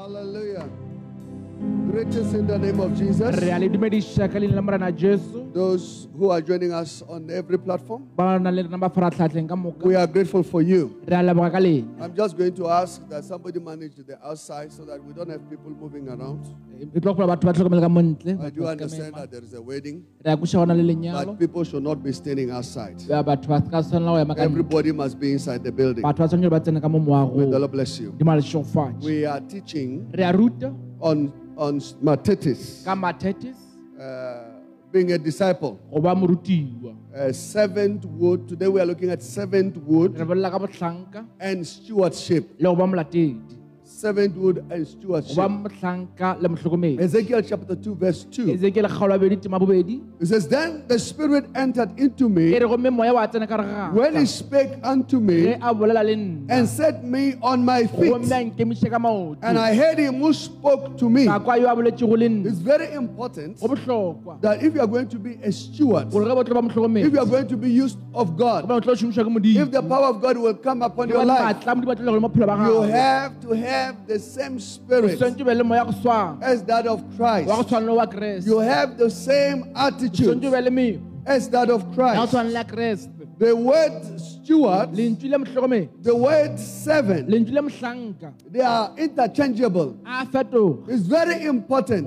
Hallelujah. Greetings in the name of Jesus. re a le dumediša ka leina la morena jesu Those who are joining us on every platform, ba na le rena mafaratlhatlheng ka moka we are grateful for you. re a leboga ka lena I'm just going to ask that somebody manage the outside so that we don't have people moving around. e tlo gola batho ba tlhokomele ka montle I do understand that there is a wedding, re a kuša gona le lenyalo but people should not be standing outside. Ya batho ba ka tshwanela go ema ka ntle. Everybody must be inside the building. batho ba tshwanetse ba tsene ka mo May the moagong Lord bless you. di We are teaching re a ruta on on Mathetes, ka uh, being a disciple. go ba morutiwa Uh, servanthood. Today we are looking at servanthood re bolela ka botlhanka and stewardship. le go molatedi Servanthood and stewardship. motlhanka le motlhokomedi Ezekiel chapter 2, verse 2. ezekiele kgaolo ya bedi tema bobedi. It says, Then the Spirit entered into me re gomme moya wa tsena ka re when he spake unto me a bolela le nna. and set me on my feet. a nkemiše ka maoto. And I heard him who spoke to me. ka kwa yo a boletšego le It's very important that if you are going to be a steward, gore ge botlo ba if you are going to be used of God, ba tlo šomišwa ke if the power of God will come upon your life, maatla modimo a tlo le maphelo ba you have to have the same spirit swantse be le moya go swang as that of Christ. tshwana le wa kreste You have the same attitude be le meo as that of Christ. Tshwana le ya kreste The word steward, the word servant, they are interchangeable. It's very important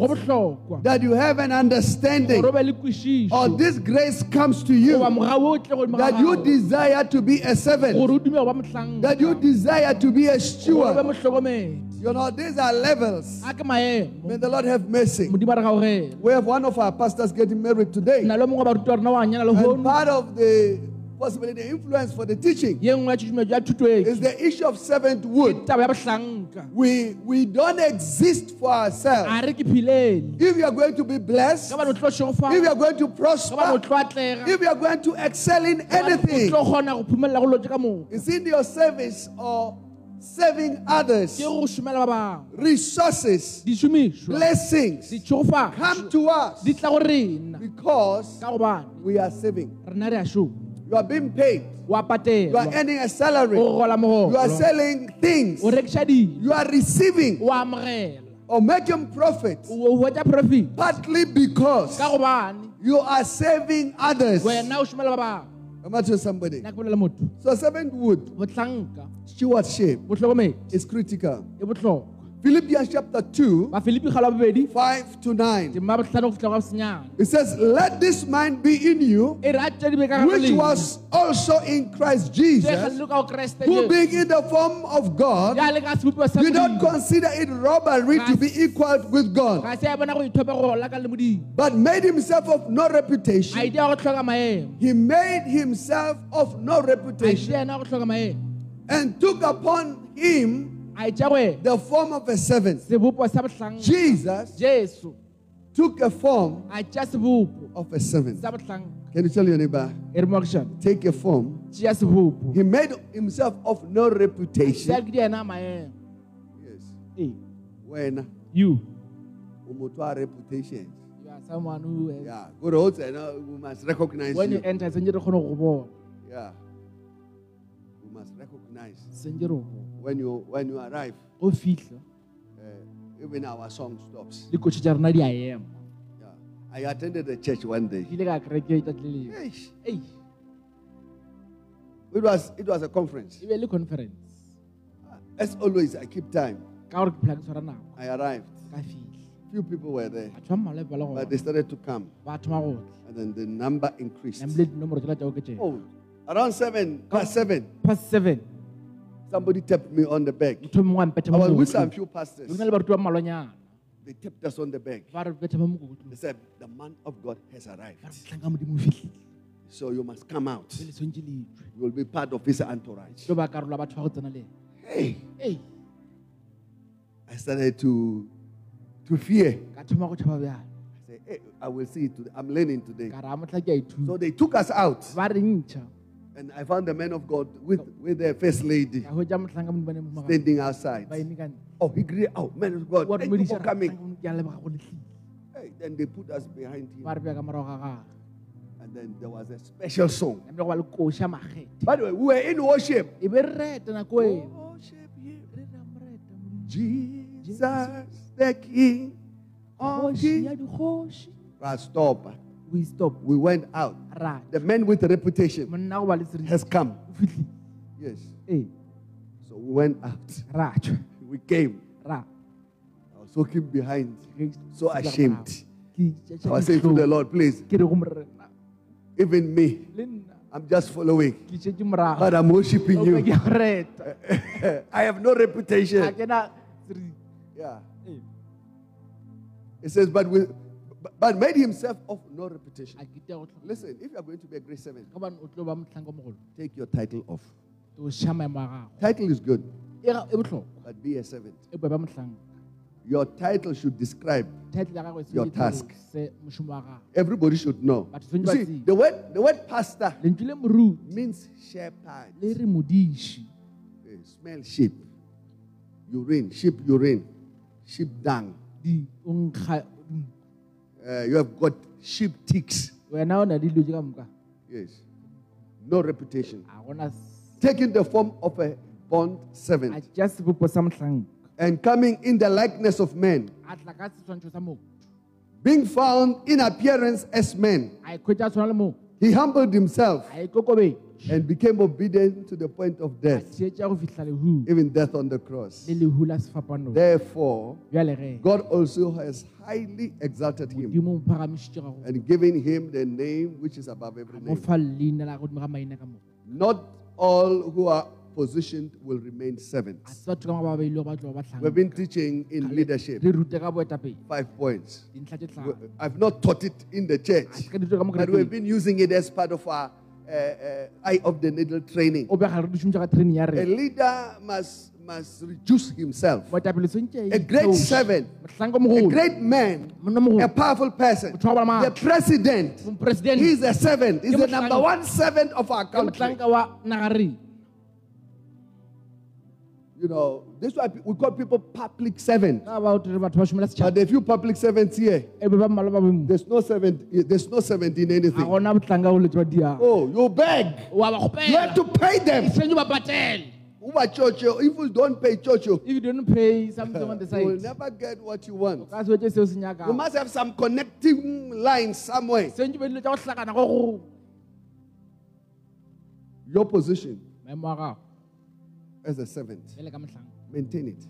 that you have an understanding gore o be le or this grace comes to you moga otle godimo ga that you desire to be a servant, o dume go ba mohlanka. that you desire to be a gore o be steward. You know, these are levels. a ke maemo. May the Lord have mercy. modimo a re gaogela We have one of our pastors getting married today. nna le mongwe wa baruti wa rena wa nyala le And part of the possibly the influence for the teaching. Ye nngwe ya tšhušumetšo ya thuto is the issue of ya bohlanka. We we don't exist for ourselves. a re ke philele If you are going to be blessed, ka bane o tlo if you are going to ka bane o prosper, if you are going to excel in ka bane o anything, tlo kgona go phumelela go lotse ka moo it's in your service or serving others, ke go šomela ba bangwe. Resources, blessings come to us di tla go rena. because we are saving. Rena re a šoma You are being paid. You are earning a salary. You are selling things. o rekiša dilo You are receiving or making profit o hwetša profit partly because you are saving others. wena o šomela ba bangwe Am I to somebody? nna ke bolela motho So servanthood, botlhanka stewardship is critical. Philippians chapter 2, bafilipi kgala bobedi 5 to 9. tema botlhano go fitlha go It says, Let this mind be in you, re a tša di be ka gare which was also in Christ Jesus, galelo ka go kreste who being in the form of God, ya le ka sebopiwa sa did not consider it robbery to be equal with God, ga se ya bona go ithope go gola ka le modimo. but made himself of no reputation. idea go tlhoka maemo. He made himself of no reputation ena go tlhoka maemo. and took upon him a itša goe the form of a servant. Jesus took a form a tša sebopo of a servant. Can you tell your neighbor? Take a form. He made himself of no reputation. ke di ena a maemo Yes. When you reputation. you are someone who has, Yeah. Good old no, we must recognize when you you. enter sentse re kgone go go bona Yeah. We must recognize sentse re go bona when you when you arrive. fitlha Uh, even our song stops. le rena di a ema Yeah. I attended the church one day. ke ile ka kereke tatleleng Eish. ei It was it was a conference. e be le conference As always, I keep time. ka gore ke phela ke tshwara nako I arrived. ka Few people were there, batho ba mmalwa ba le but gona they started to come, ba thoma go and then the number increased. namile dinomoro tsela tša oketsega Oh, around seven, past seven, past seven somebody tapped me on the back. motho mongwe a I was with some few pastors. re na le baruti ba mmalwanyana They tapped us on the back. ba re betha mo mokotlong They said, The man of God has arrived. tlang ka modimo o fitlhile So you must come out. pele swantse letswe You will be part of his entourage. tlo ba karola batho ba go tsena le Hey, I started to to fear. ka thoma go tšhaba bjalo I said, hey, I will see it today. I'm learning today. ka re a motla ke a ithuta So they took us out. Ba re ntšha And I found the man of God with, with the first lady ka hwetša motlhanka modimo ba ne mo standing outside. ba eme ka Oh, he greeted, oh, man of God, wa thank you for coming. ke a leboga go letlile Hey, then they put us behind him. ba re bja ka morago ga gage And then there was a special song. namile go ba le koša makgethe By the way, we were in worship. be re reta nako Worship you, re ra moreta Jesus. Jesus, the King of kgoši Kings. dikgoši Right, stop. We stopped. We went out. ra The man with the reputation monna go ba le seriti has come. Yes. ee So we went out. tšwa We came. ra I was walking behind, so ashamed. I was saying to the Lord, please, ke re go morena even me, I'm just following. ke šetse morago But I'm worshiping O be ke you. a go reta I have no reputation. Yeah. Ee. It says, but with but made himself of no reputation. a ke tea go tlhoka Listen, if you are going to be a great seven, ka bane o tlo ba motlhanka o mogolo take your title off. to ša maemo a gago Title is good, but be a servant. boe ba motlhanka Your title should describe. title ya gagwe Your task. se mošomo wa gago Everybody should know. You see, the word the word pastor lentswe le moruti means shepherd. le re modiši Eh, Smell sheep, urine, sheep urine, sheep dung. Uh, you have got sheep ticks. wena o na le dilo tse ka Yes. No reputation. Taking the form of a bond servant. Tšea sebopo sa motlhanka and coming in the likeness of men, a tla ka seswantšho sa moo being found in appearance as men, a ikhwetša a tshwana le moo he humbled himself and became obedient to the point of death, tšeetša go fihla lehu. even death on the cross. le lehu la sefapanong Therefore, God also has highly exalted him modimo o phagamišitše gago and given him the name which is above every name. fa leina la godimo ga maina ka moo Not all who are positioned will remain servants. We've been teaching in leadership re rute ka boetapele five points. dintlha tše tlhano I've not taught it in the church, se ka ditiro ka mo but we've been using it as part of our uh, uh, eye of the needle training. o bega re di šomiša ka training ya A leader must must reduce himself. A great servant, a great man, a powerful person, the president. He's a servant. He's the number one servant of our country. You know, this is why we call people public servants. ka ba o tere batho ba šomela But are few public servants here. be ba mmala ba bemo There's no servant. There's no servant in anything. gona botlhanka go letse ba diago Oh, you beg. You have to pay them. tshwanetse ba patele Uba church, if you don't pay church, you if you don't pay something on the will never get what you want. ka se wetse seo You must have some connecting line somewhere. sentse ba dilo tsa go tlhakana go go Your position maemo a gago as a servant, ele ka motlhang maintain it.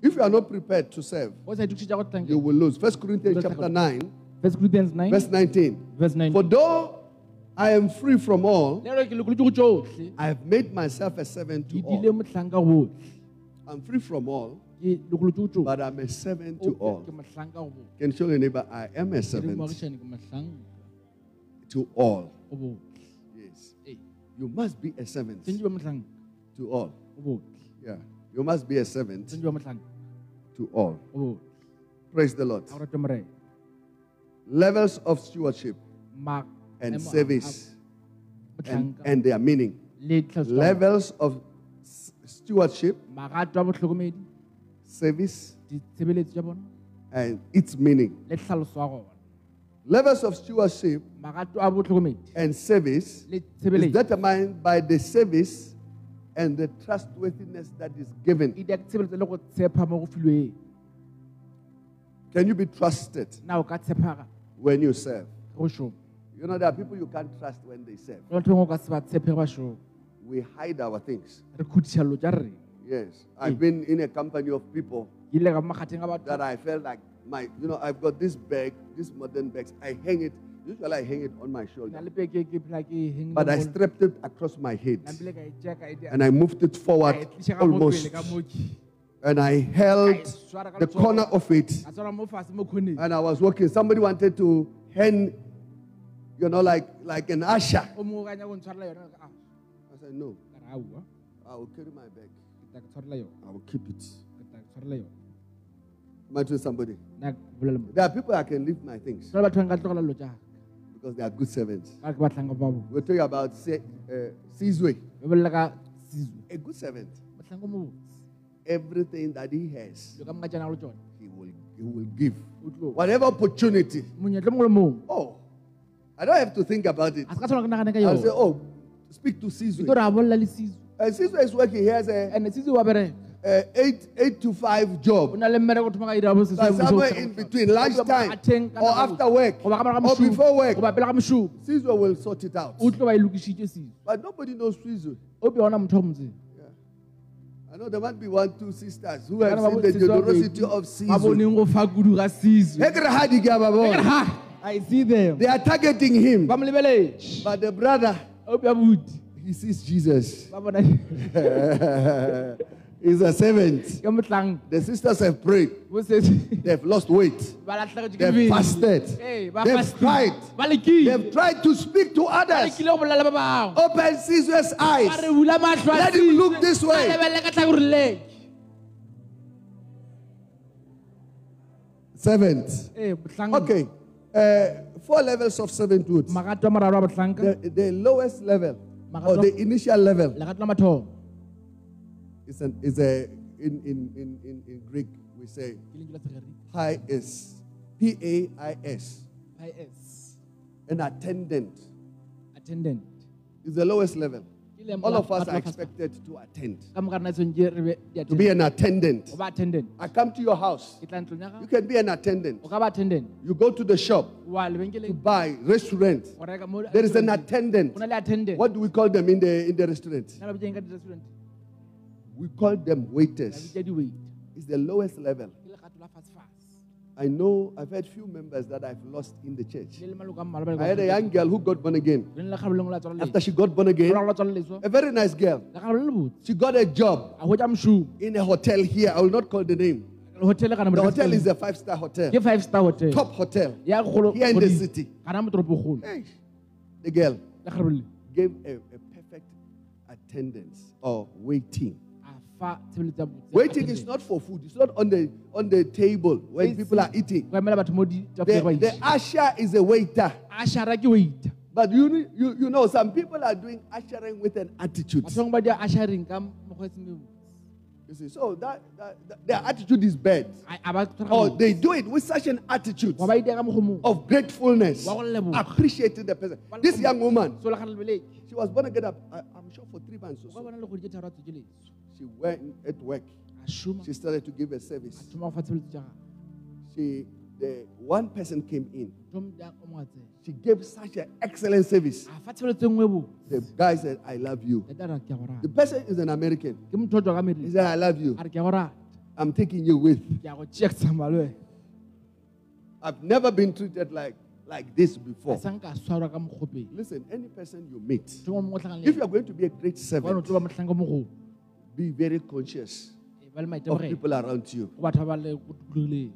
If you are not prepared to serve, o sa itukišetša go tlanke you will lose. First Corinthians chapter 9, First Corinthians 9 verse 19. verse 9 For though I am free from all, le re ke lokolotse go tsotlhe I have made myself a servant to all. I'm free from all, ke lokolotse go tsotlhe but I'm a servant to all. ke motlhanka go Can show your neighbor, I am a servant moagišane ke motlhanka to all. Yes. You must be a servant sentse ba motlhanka to all. Yeah. You must be a servant sentse ba motlhanka to all. Praise the Lord. a go rate morena Levels of stewardship and service and, and their meaning. le tlhaloso tsa Levels of stewardship, bona. magato a botlhokomedi service, ditshebeletso tsa bona and its meaning. le tlhaloso ya gona Levels of stewardship magato a botlhokomedi and service is determined by the service and the trustworthiness that is given. dia tshebeletso le go tshepa mo go filweng Can you be trusted na o ka tshepega when you serve? You know, there are people you can't trust when they serve. le batho bangwe o ka se ba tshepege ba šoma We hide our things. re khudiša dilo tša rre Yes. I've been in a company of people ke ile ka mo makgatheng a batho that I felt like my, you know, I've got this bag, this modern bags. I hang it, usually I hang it on my shoulder. le peke ke phela ke hengile But I strapped it across my head na pele ka tšea ka dia- and I moved it forward tliša ka mo almost. pele ka moki And I held the corner of it ka tswara mo fatshe mo khoneng and I was walking. Somebody wanted to hand, you know, like, like an usher. o mongwe ka nyaka go ntshwarela yone ka I said, no, ka re aua I will carry my bag. ke tla ke tshwarela yone I will keep it. ke tla ke tshwarela yone Am I telling somebody? nna ke bolela mo There are people I can leave my things because they are good servants. ka ke batlang ka babo We're talking about uh, Sizwe, be bolela ka sizwe a good servant. batlang ko mo botse Everything that he has, dilo ka moka tšana go le tsone he will, he will give. Whatever opportunity. monyetla mongwe le mongwe Oh, I don't have to think about it. a se ka tshwana ke I'll say, oh, speak to Sizwe. tlo re a bolela sizwe And Sizwe is working. He has a, and sizwe wa bereka uh, eight, eight to five job, na le mmereko o thoma ka ira bo seswai but somewhere in between, lunchtime, be mogateng ka or after work, goba ka morago ga or before work, goba pele ga mošomo Sizwe will sort it out. o tlo ba lokišitše seo But nobody knows Sizwe. o be ona motho wa motseng. I know there might be one, two sisters who have seen the generosity of Sizwe. boneng go fa kudu ga sizwe Hekere hadi ke a ba bona. ha i see them. They are targeting him, ba mo lebeletše but the brother, he sees Jesus. He's a servant. The sisters have prayed. They've lost weight. ba latlhegetse ke They've fasted. They've fastile. cried. They've tried to speak to others. lekile go bolela ba bangwe Open Sizwe's eyes. re bula matlho a Let him look this way. a lebelele ka tlhakorileng Servant. Okay. Uh, four levels of servanthood. magato a mararo a botlhanka The, the lowest level or the initial level legato la mathomo is, an, is a in, in, in, in, Greek we say ke lentswe la segeriki pais is P A I S is an attendant attendant is the lowest level. All of us are expected to attend. ka mogare na tshwantse re be di To be an attendant. attendant I come to your house. ke tla ntlong ya You can be an attendant. o ka attendant You go to the shop to buy restaurant. go reka mo There is an attendant. go na le attendant What do we call them in the in the restaurant? We call them waiters. It's the lowest level. ke legato la fast fast I know I've had few members that I've lost in the church. le le maloko a mmalwa ba le I had a young girl who got born again. le le kgabo lengwe la tswala After she got born again, la tswala leswa a very nice girl. le kgabo le le botse She got a job in a hotel here. I will not call the name. The hotel is a five star hotel, five star hotel top hotel. Here in the city. kana mo toropokgolo Hey, the girl le kgabo le gave a, a perfect attendance or waiting. Waiting is not for food. It's not on the on the table when It's- people are eating. go emela batho mo di- The, the usher is a waiter. a shara ke But you, you, you know, some people are doing ushering with an attitude. batho bangwe ba di asharing ka mokgwa seng me botse. You see, so that, that, that- their attitude is bad. A- a ba tshwara Or they do it with such an attitude wa ba idea ka mokgwa mongwe of gratefulness, Wa go leboga. appreciating the person. This young woman, so le gana lebeletse she was born again, I'm sure, for three months or so. Bona le kgwedi tse tharo a tswetse letso She went at work. She started to give a service. a thoma go fa tshebeletso tša gagwe She, the one person came in. Thom- ya- o mo a tsena. She gave such an excellent service. a fa tshebeletso nngwe botse The guy said, I love you. Tata a re ke a go rata The person is an American. ke motho o tswa ka He said, I love you. a re ke a go rata I'm taking you with. ke a go tšea ke tsamaya le wena I've never been treated like, like this before. sa nka swarwa ka mokgopeng Listen, any person you meet, motho mongwe mo tlhagang if you are going to be a great servant, be very conscious eh, le of people around you. go batho ba ba le ko tikologileng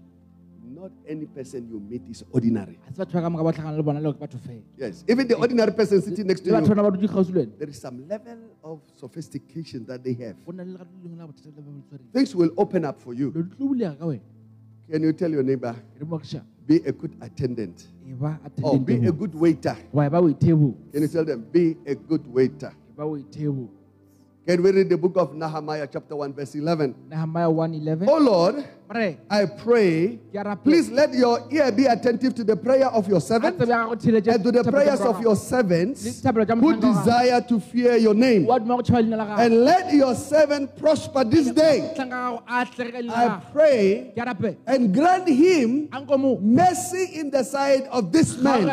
Not any person you meet is ordinary. a se batho ba ka moka ba tlhagana le bona le ke batho fela Yes, even the ordinary person sitting next to you, bana ba dutse gausi le wena there is some level of sophistication that they have. go na le legato le lengwe la bothata le ba le tshwereng Things will open up for you. lo di tlo bulega ka wena Can you tell your neighbor, be a good attendant eh, e or be a good waiter? Can you tell them, be a good waiter? Can we read the book of Nehemiah, chapter 1, verse 11? nehemiah 111 Oh Lord, I pray, ke a rapela. please let your ear be attentive to the prayer of your servant tsebe ya gago theletše and to the prayers of your servants who motlhanka wa gago. desire to fear your name. wa duma go tšhaba leina la gago And let your servant prosper this day. motlhanka gago a atlege ka leina I pray ke a rapela and grant him a nko mo mercy in the sight of this man.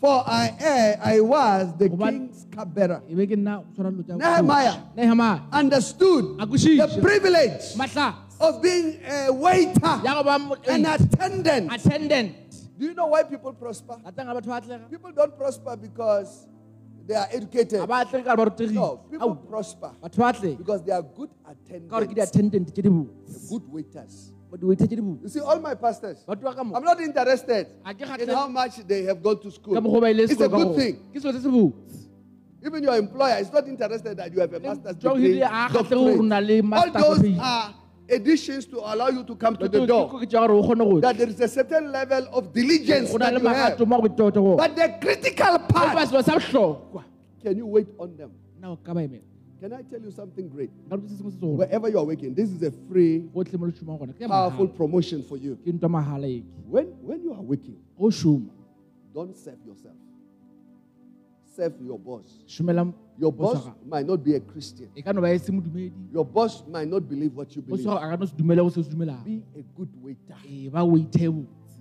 Ka tlhakore la monna yo For I, eh, I was the king's cupbearer. be ke nna o swara dilo tša Nehemiah. nehemiah Understood the privilege of being a waiter, ya go ba mo- an eh, attendant. attendant Do you know why people prosper? a tanga batho ba atlega People don't prosper because they are educated. ga ba atlege ka re No, people prosper batho ba atlege because they are good ka gore ke attendants, di-attendant tše di botse good waiters. Diwaiter tše di botse You see, all my pastors, batho ba ka mo I'm not interested in how much they have gone to school. ka mokgwa ba ile It's a good thing. ke selo se se botse Even your employer is not interested that you have a master's degree. Ah, doctorate. kgatlhe gore o na le All those are additions to allow you to come to the door. ke tša gore o kgone go That there is a certain level of diligence that you have. magato mo go But the critical part, selo sa bohlokwa can you wait on them? Nna o ka ba emela Can I tell you something great? nka le se sengwe se segolo Wherever you are working, this is a free, gotlhe mo le šomang gona ke ya powerful promotion for you. ke ntwa mahala eke When, when you are working, don't serve yourself. serve your boss. Your boss boss wa gago. might not be a Christian. ka no ba se modumedi Your boss might not believe what you believe. wa gago a ka no se dumele go se se dumelago Be a good waiter.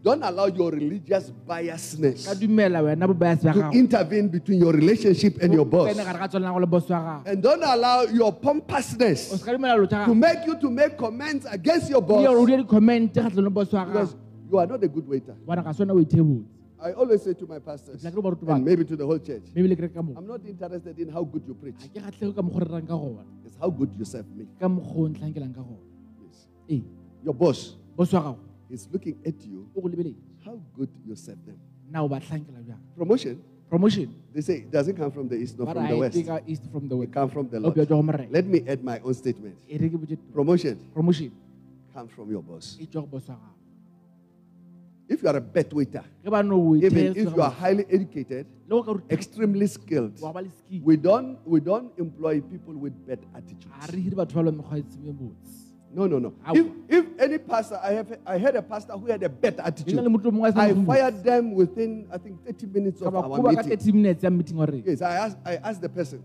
Ba waithe botse Don't allow your religious biasness dumela wena bobias ba to intervene between your relationship and your boss. tsene gare ga tswalana go le boss wa gago. And don't allow your pompousness se ka dumela lo tsa to make you to make comments against your boss. die di-comment gatlhang boss wa because you are not a good waiter. bona ga sona waithe botse. I always say to my pastors Ke tla ke re baruti ba and maybe to the whole church, mme ebile ke re ka mo I'm not interested in how good you preach. ga ke gatlhege ka mokgwa re rang ka gona. It's how good you serve me. ka mokgwa o ntlhankelang ka gona. Yes. Your boss. Boss wa gago is looking at you o go lebeletse how good you serve them. na o ba tlhankela bjang Promotion, promotion they say it doesn't come from the east nor from the west. east from the west. It comes from the Lord. Let me add my own statement. re ke botse Promotion promotion comes from your boss. tswa go boss wa gago If you are a bad waiter, ge ba no o even if you are highly educated, le go ka ruta extremely skilled, wa ba le skill we don't we don't employ people with bad attitudes. Ga re hire batho ba le mekgwa tsebeng botse No, no, no. If, if any pastor, I have I had a pastor who had a na attitude. le motho o mongwe a sa I fired them within I think 30 minutes of our meeting. 30 minutes ya meeting wa rena Yes, I asked I asked the person.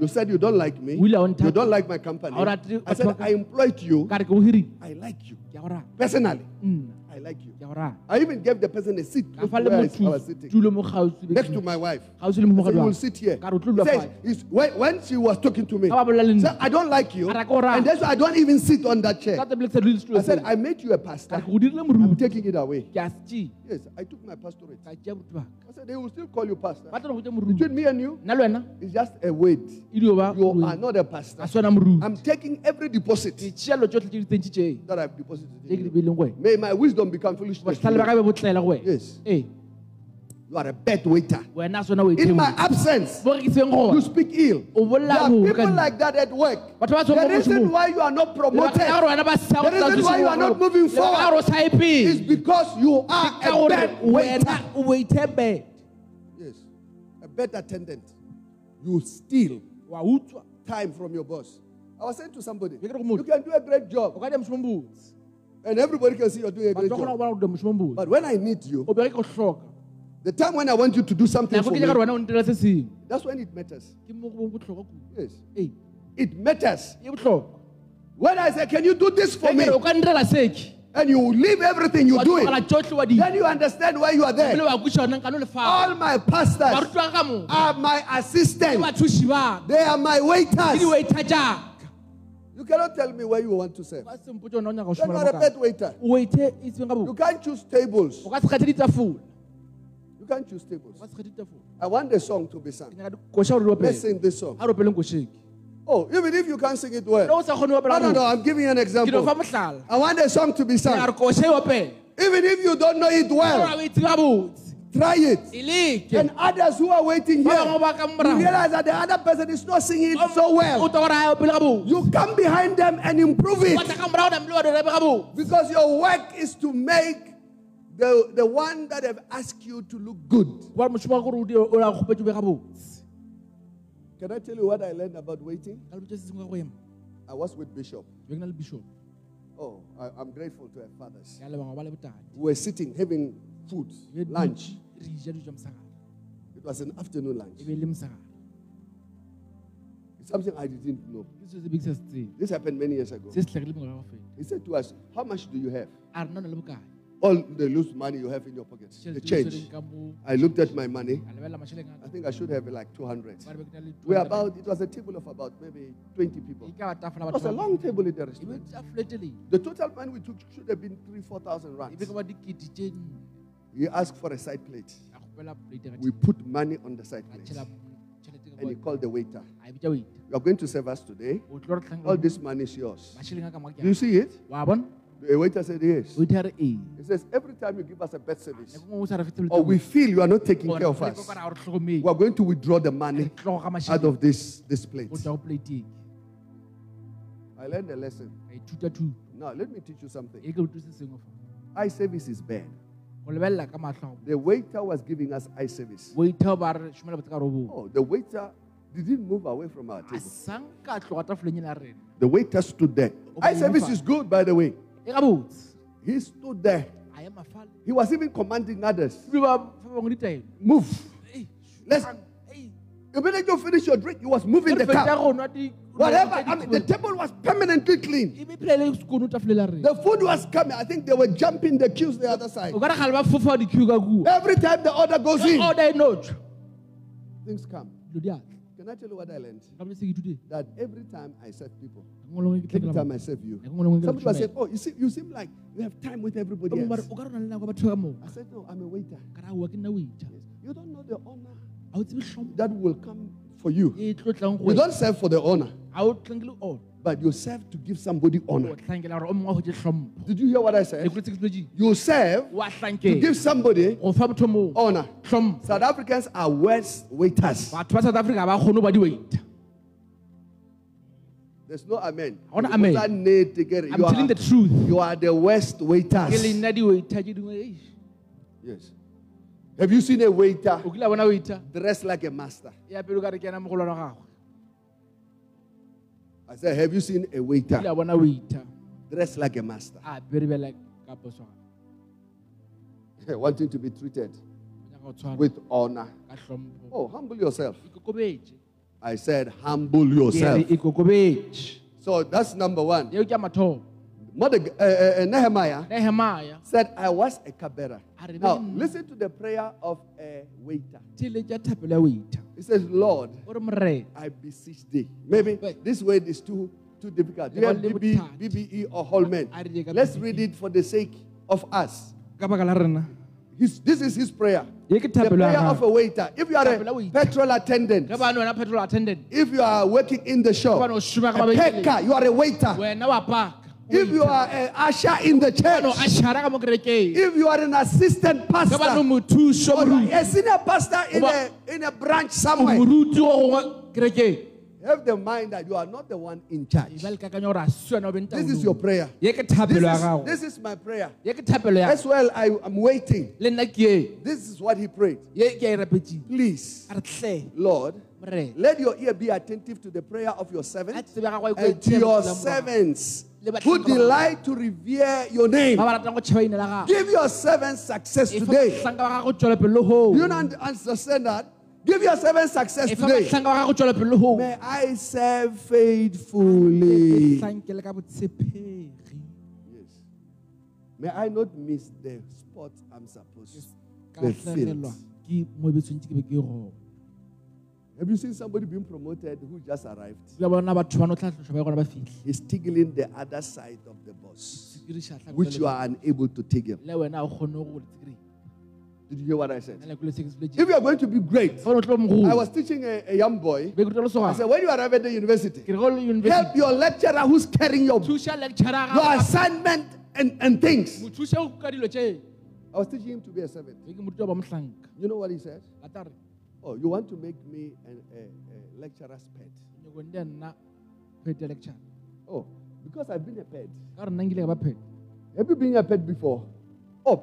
You said you don't like me. O ile a You don't like my company. Ha o rate I said batho ba ka- I employed you. ka re ke o hirile I like you ke a go rata personally. I like you. Ke a go rata I even gave the person a seat ka close fa to where I was sitting, tulo mo gaufi next to my wife. I said, you will sit here. ka re o tlo He says, when, she was talking to me, Ka ba bolela le she nna. said, I don't like you. A re, "Ke o rata." And that's why I don't even sit on that chair. tebele ke sa dule setulo I said. I made you a pastor. re ke go dirile I'm taking it away. ke a se tšee Yes, I took my pastorate. ka tšea boruti baka I said, they will still call you pastor. ba tla go tša moruti Between me and you, nna le wena it's just a word. ba You are not a pastor. a swana moruti I'm taking every deposit ke tšea lo tsotlhe tše di tsentši tšee that I've deposited in you. beileng go wena May my wisdom become foolishness. To botlhale ba you. ka be botlela go wena Yes. ee You are a bad waiter. wena a swana o In my absence, you speak ill. There are people like that at work. The reason why you are not promoted lebaka la gore wena ba sa The reason why you are not moving forward gore o sa ye is because you are a bad waiter. wena o waithe Yes, a bad attendant. You steal time from your boss. I was saying to somebody, Ke re go motho. you can do a great job, and everybody can see you're doing a great job. bona gore dia mošomong But when I need you, o bereke go hloka the time when I want you to do something for me, ja gore wena o ntirela se sengwe that's when it matters. ke mo go bong botlhokwa Yes, it matters. When I say, can you do this for me? re o ka ndirela And you leave everything, you do it. tsotlhe wa di Then you understand why you are there. wa kweša ona nkano lefaga All my pastors baruti ba ka mo are my assistants. They are my waiters. You cannot tell me where you want to serve. ba sempotse ona o nyaka go You're šomela not a bad waiter. o waithe tsebeng ka You can't choose tables. o ka se kgethe ditafola You can't choose tables. o ka se kgethe I want the song to be sung. nyaka koša gore Let's sing this song. a re opeleng Oh, even if you can't sing it well. o sa kgone go No, no, no. I'm giving you an ke no fa example. I want the song to be sung. re koša opele Even if you don't know it well, a o itse ga botse try it. And others who are waiting here, bangwe ba ka you realize that the other person is not singing it so well. tla gore a opele ga botse You come behind them and improve it. tla ka morago namle wa direbe ga botse Because your work is to make the, the one that have asked you to look good. wa mošomo wa gore o di- o la kgopetse be ga botse Can I tell you what I learned about waiting? ka lebotse se sengwe ka go ema I was with Bishop. be ke na le bishop Oh, I, I'm grateful to have fathers ya lebangwa ba le botadi who were sitting having food, lunch. Dutse, re ja dijo mosagare It was an afternoon lunch. be le mosagare It's something I didn't know. ke seo se be ke sa se tsebe This happened many years ago. se se tlhagile morago feta He said to us, How much do you have? a re nna o na le All the loose money you have in your pockets. The change. tshwereng ka mo I looked at my money. a lebelela mašheleng a I think I should have like 200. ba re be ke na le We're about, it was a table of about maybe 20 people. ka ba tafola It was a long table in the restaurant. The total money we took should have been three, 4,000 e be rands. Ka ba dikete tše nne He asked for a side plate. a kgopela plate ka We put money on the side plate. tšhela tšhelete ka And kwa- called the waiter. You are going to serve us today. o tlo re All this money is yours. mašheleng a ka moka ke Do you see it? a. wa bona The waiter said yes. waiter a re He says, every time you give us a bad service, nako ngwe o sa re fe or we feel you are not taking care of us, kopana, a re tlhokomele. we are going to withdraw the money out of this, this plate. go tswa go plate I learned a lesson. ka ithuta thuto Now, let me teach you something. ke o se sengwe fa Eye service is bad. Go lebelela ka matlho The waiter was giving us eye service. waiter ba re šomela botse ka robo Oh, the waiter didn't move away from our table. sang ka tloga tafoleng ena rena The waiter stood there. Eye service is good, by the way. He stood there. a ema fale He was even commanding others. ebile ba fa bangwe ditaelo Move. Let's- ei, Immediately you finish your drink, You was moving the cup. go nwa di- Whatever. I mean, the table was permanently clean. Be phela le sekono tafoleng la rena. The food was coming. I think they were jumping the queues the other side. o ka re ga le ba fofa di-queue Every time the order goes in, order things come. dilo di atla Can I tell you what I learned? ka boletse ke ithutile That every time I serve people, nngwe le nngwe ke every time I serve you, some people nngwe ke somebody was tlhomela. saying, "Oh, you see, you seem like you have time with everybody Ba mongwe ba re, else." o ka re o na le nako ya batho ka moo I said, "No, I'm a waiter. ka re aowa ke nna waiter Yes. You don't know the honor a o tsebe tlhompho that will come for you. tlo tlang go You don't serve for the honor, a o tlankele o but you serve to give somebody honor. tlankela gore o mongwe a hotse tlhompho Did you hear what I said? koletse ke sepedi You serve to give somebody honor. South Africans are worse waiters. batho ba south africa ga ba kgone ba di There's no amen. Amen. Because I need to get it. i'm You telling are, the truth you are the worst waiters. le nna di waiter tse dingwe eish, Yes. Have you seen a waiter o kile a bona waiter dressed like a master? e apele ka re ke ena mogolwana wa gagwe I said, Have you seen a o kile waiter a bona waiter dressed like a master? a apere bjale ka poso Wanting to be treated nyaka go tshwara with honor. ka tlhompho Oh, humble yourself. ikokobetse I said, Humble ke re yourself. ikokobetse So that's number one. yeo ke a mathomo Mother, uh, uh, uh, Nehemiah nehemaya said, I was a re Now, listen to the prayer of a waiter. theletša thapelo ya waiter He says, Lord, o re morena I beseech thee. Maybe this word is too too difficult. Do you have BB. BBE or Holman? Let's read it for the sake of us. ka baka la rena His, this is his prayer. The prayer of a waiter. If you are a petrol attendant, ge bane wena petrol attendant if you are working in the shop, bane o šoma ka a you are a waiter. Wena wa paka If you are an usher in the church, a šara ka mo kerekeng. if you are an assistant ge bane o pastor, or a senior pastor in a, in a branch somewhere, moruti go gongwe kerekeng. have the mind that you are not the one in charge. ba le kakanya gore a se wena o beng This is your prayer. This is, this is my prayer. ye ke thapelo ya As well, I am waiting. le nna ke This is what he prayed. ye ke a repetseng Please, a re tle Lord, let your ear be attentive to the prayer of your a servant tsebe ga go and to your servants who delight to revere your name. ba ba ratang go tšhaba ine la gago Give your servants success today. bahlanka ba gago tswela pele ho Do you not understand that? Give your servants success today. bahlanka ba gago tswela pele ho May I serve faithfully. hlankele ka botshepegi Yes. May I not miss the spot I'm supposed to. The field. Have you seen somebody being promoted who just arrived? ya bona batho ba no tlhatlhošwa ba gona ba fitlhe He's tickling the other side of the sekiriša which you are unable to tickle. le wena o kgone go le tsekiri Did you hear what I said? If you are going to be great, fa o tlo I was teaching a, a young boy. be ke tlo I said, when you arrive at the university, ke re go le help your lecturer who's carrying your, your thuša lecturer ga assignment and, and things. mo thuša go ka dilo tše I was teaching him to be a servant. be ke moruti wa ba mohlanka You know what he said? A tla re Oh, you want to make me an, a, a lecturer's pet? nyako ndi a nna phete lecture Oh, because I've been a pet. ka gore nna nkile ka ba phete Have you been a pet before? Oh,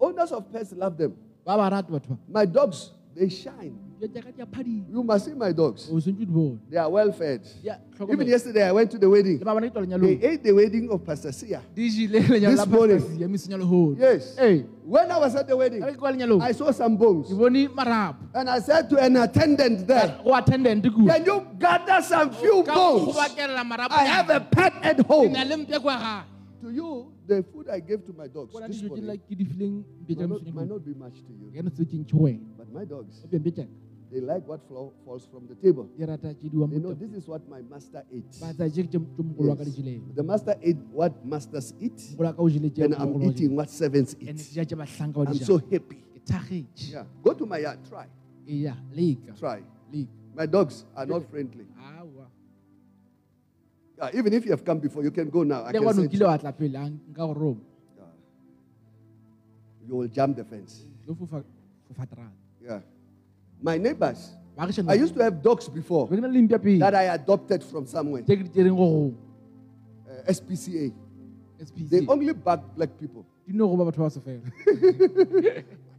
owners of pets love them. ba ba rate batho ba My dogs, they shine. Dilo tša ka di a phadile You must see my dogs. o sentse o di bone They are well fed. Ya, Even yesterday, I went to the wedding. le ba bona ke tlo They ate the wedding of Pastor Sia. This morning. pastasi ya mesenya lehono Yes. ee When I was at the wedding, ka ke kwa lenyalong I saw some bones. ke bone marapo And I said to an attendant there, go attendant kua Can you gather some few bones? I have a pet at home. na le mpe kwa gae To you, the food I gave to my dogs this morning ke di fileng mpe might not, might not be much to you. ke no tse kentšhe go wena But my dogs, o pempe tšaka they like what flow, falls from the table. di rata tše diwa They know this is what my master ate. ba tsa tše tše mogolo wa ka di Yes. The master ate what masters eat, mogolo wa ka o jele tše and I'm eating what servants eat. ja tše bahlanka ba I'm so happy. Yeah. Go to my yard, try. Yeah. Try. My dogs are not friendly. Yeah, even if you have come before, you can go now. I can gone say o kile wa tla pele a nka go roma you will jump the fence. lo fofa fofaterana Yeah. My neighbors, I used to have dogs before be ke na le mpia pele that I adopted from somewhere. tše ke di tšereng go go Uh, SPCA. SPC They only bug black people. You know go ba batho ba so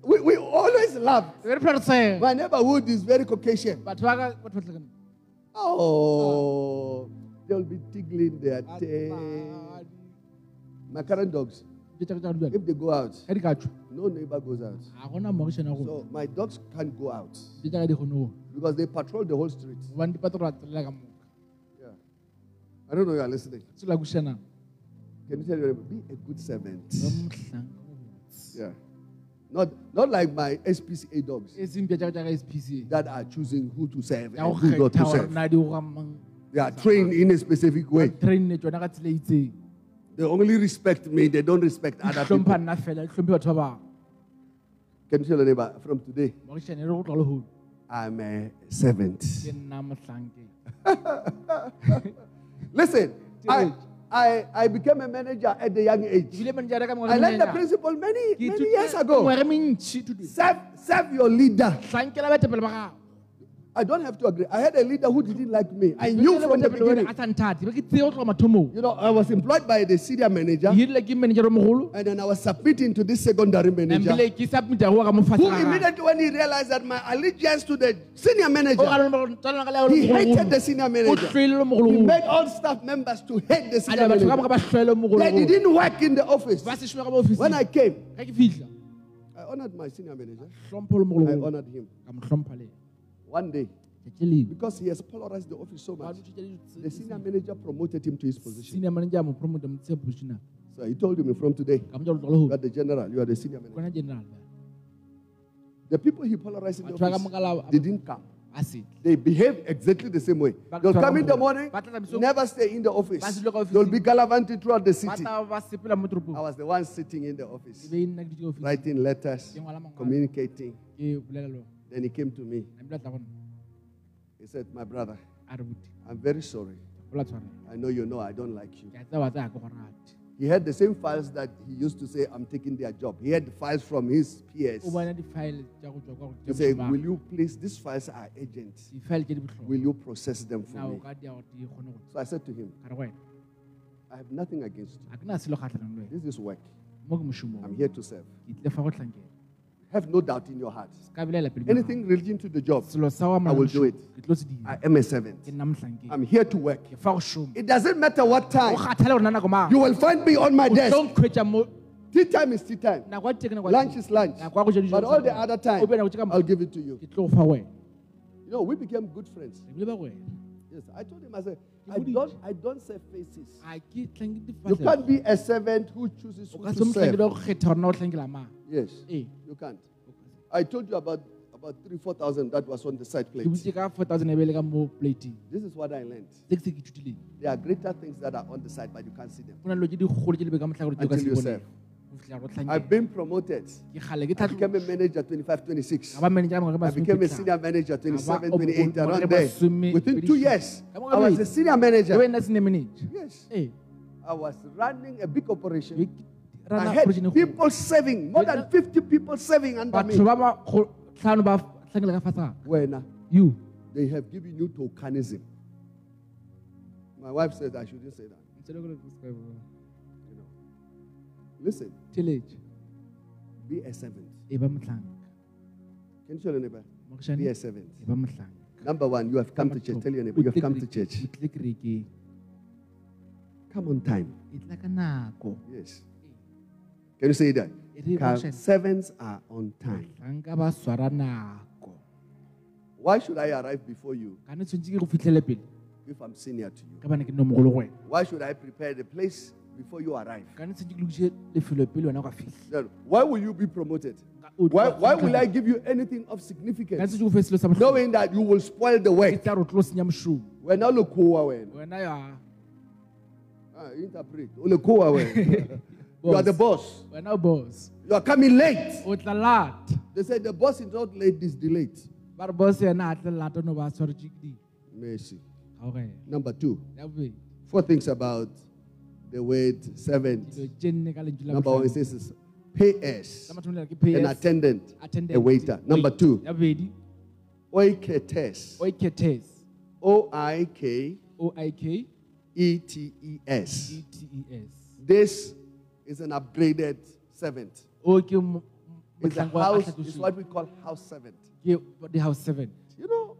We, we always re phela re My neighborhood is very Caucasian. batho ba ka batho Oh, they'll be tickling their tail. My current dogs, Dijo tša ka tša jwale. If they go out, Ge di ka tšwa, no neighbor goes out. ga gona mogišana go So my dogs can't go out di tša ka di kgone go because they patrol the whole street. gobane dipatrola tselela ka moka Yeah. I don't know you are listening. se la kwešišana Can you tell your neighbor, be a good servant? ba mohlang o botse. Yeah. Not not like my SPCA dogs seng pia tša ka tša ka spc that are choosing who to serve and who not to serve. na di go ga mang They are trained in a specific way. They only respect me, they don't respect other people. nna fela di hlomphe batho ba bangwe Can you tell your neighbor, from today, mogišane re go tloga lehono I'm a servant. ke nna mohlanke Listen, I, I, I became a manager at the young age. ebile manejara ka I learned the principle many, many years ago. ngwage mentši today Serve, serve your leader. I don't have to agree. I had a leader who didn't like me. I knew from the beginning. a sa nthate be ke tseye go tloga mathomong You know, I was employed by the senior manager, ke hirile ke manager o mogolo and then I was submitting to this secondary manager, nambile ke submita go ka mo who immediately, when he realized that my allegiance to the senior manager, he hated the senior manager. He made all staff members to hate the senior batho ka moka manager. ba tlhoele mogolo They didn't work in the office. ba se šome ka mo office When I came, ka ke fitlha I honored my senior manager. I honored him. One day, because he has polarized the office so much, dutše tša di- the senior manager promoted him to his position. senior manager a mo promote mo tseya position So he told him from today, ka mo tša go tloga you are the general, you are the senior manager. The people he polarized in the Batho ba ka office didn't come. They behave exactly the same way. They'll come in the morning, ba tla tla never stay in the office. se dule ka They'll be gallivanting throughout the city. tla ba sepela mo toropong I was the one sitting in the office, be nna ke dutše office writing letters, ke ngwala mangwalo communicating. Ke bolela le bona Then he came to me. nambile a tla gona He said, My brother, a re buti I'm very sorry. I know you know I don't like you. ke a tsaya wa tsaya ke go rate He had the same files that he used to say, I'm taking their job. He had the files from his peers. o bona di-file tša go tswa kwa He said, Will you please, these files are urgent. di-file tše di botlhokwa Will you process them for me? ka dia gore di kgone go So I said to him, ka re go wena I have nothing against you. a ke na selo kgatlhanong le This is work. mo ke mošomong I'm here to serve. Have no doubt in your heart. se ka belela pele Anything relating to the job, selo sa wa I will do it. ke tlo se dira I am a servant. ke nna mohlankeng I'm here to work. ke fa go šoma It doesn't matter what time. kgathale gore na nako mang You will find me on my desk. Tea time is tea time. nako ya teke nako Lunch is lunch. nako ya go ja dijo But all the other time, o be nako tše ka I'll give it to you. ke tlo go fa You know, we became good friends. re bile ba wena Yes, I told him, I said, I don't, I don't say faces. a ke tlanke You can't be a servant who chooses who to serve. wa go kgetha gore na o hlankela mang Yes, eh. you can't. I told you about about three, four thousand that was on the side plate. botse ka four thousand bele ka mo plating This is what I learned. se ke se ke ithutileng There are greater things that are on the side, but you can't see them. go na le dilo tse digolo tse di be ka motlha gore di ka Until you serve. Go fitlha gore o I've been promoted. ke gale ke I became a manager 25, 26. ka ba manager ka moka I became a senior manager 27, o- o- 28, o- around there. Within two years, I was a senior manager. nna sene manager Yes. I was running a big operation. I had people serving, more than 50 people serving under me. batho ba ba go- tlhano ba hlankela ka fatsaka When you they have given you tokenism. My wife said I shouldn't say that. Listen, be a servant. Can you tell your neighbor? Be a servant. Number one, you have come to church. Tell your neighbor, you have come to church. o tlile kerekeng Come on time. tla ka nako Yes. Can you say that? e mokišane, servants are on time. motlhanka ba swara nako Why should I arrive before you ka ne tshwanetse ke go fitlhele pele if I'm senior to you? ka bane ke nne mogolo go wena Why should I prepare the place before you arrive? ka ne tshwanetse ke lokise lefelo pele wena o ka fitlha Then why will you be promoted? Why, why will I give you anything of significance? tshwanetse go fe selo sa bohlokwa Knowing that you will spoil the ke work. tla re o tlo senya mošomo When I look I. Ah, interpret. Ole ko wa wena. You are the boss. wena o boss You are coming late. o tla lata They said the boss is not late, this delayed. ba re boss yena a tla lata no ba tshwaretse Mercy. ga o gena Number two, four things about the word servant. dilo tše nne ka lentswe la Number one, it says is pais Sa mathomo le re ke PS, an attendant, a waiter. Number two, oiketes. oiketes O I K o i k E T E S. e t e s. This is an upgraded servant. It's a house, it's what we call house servant. the house seven You know,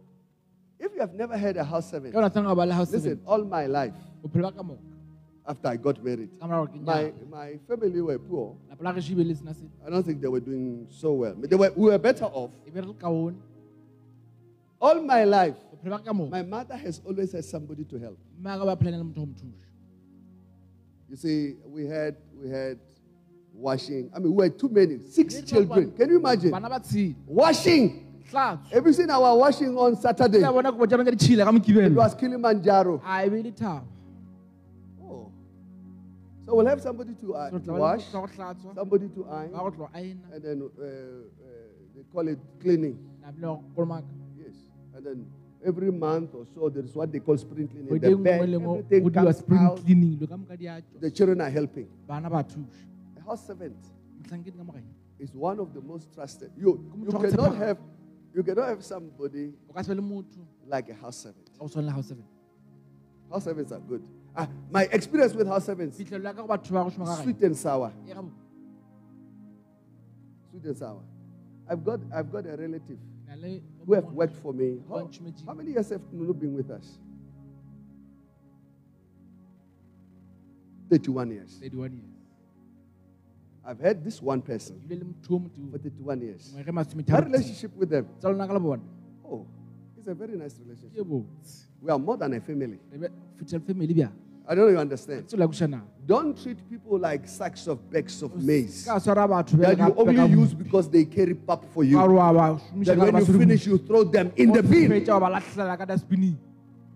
if you have never heard a house servant, ka ona tsanga ba le house listen, all my life, after I got married. ka morago ke My, my family were poor. lapa la gešo be le sena se I don't think they were doing so well. They were, we were better off. be re le kaone All my life, bophelo ba ka ka moka my mother has always had somebody to help. mme a ka ba phelane le motho go mo thuša You see, we had we had washing. I mean, we had too many, six children. Can you imagine? bana ba tshile Washing. you seen our washing on Saturday? ya bona kobo tša rona tša ditšhile It was Kilimanjaro. So we'll have somebody to uh, So tla ba le wash, motho wa go hlatswa somebody to iron, ba go tlo aena and then uh, uh, they call it cleaning. na bile go kolomaka Yes. And then every month or so, there is what they call spring cleaning. The bed, le nngwe everything comes spring out. cleaning lo ka moka di a tswa The children are helping. bana ba thuša A house servant motlhankedi ka mogae is one of the most trusted. You, you cannot have you cannot have somebody o ka se be le motho like a house servant. a go tshwana le house seven House servants are good. Ah, my experience with house servants, fitlhelo ya ka go batho ba go šoma ka gae sweet and sour. Sweet and sour. I've got I've got a relative who have worked for me. How, how many years have Nunu been with us? 31 years. 31 years I've had this one person ebile le motho o motu for 31 years. My relationship with them, tsa lona ka le bona oh, it's a very nice relationship. We are more than a family. re family bja I don't know if you understand. tse la kušana Don't treat people like sacks of bags of maize ka swara batho be that you only use because they carry pap for you. gore wa ba šomiša That when you finish, you throw them in the bin. fetša wa ba latlhela ka dustbining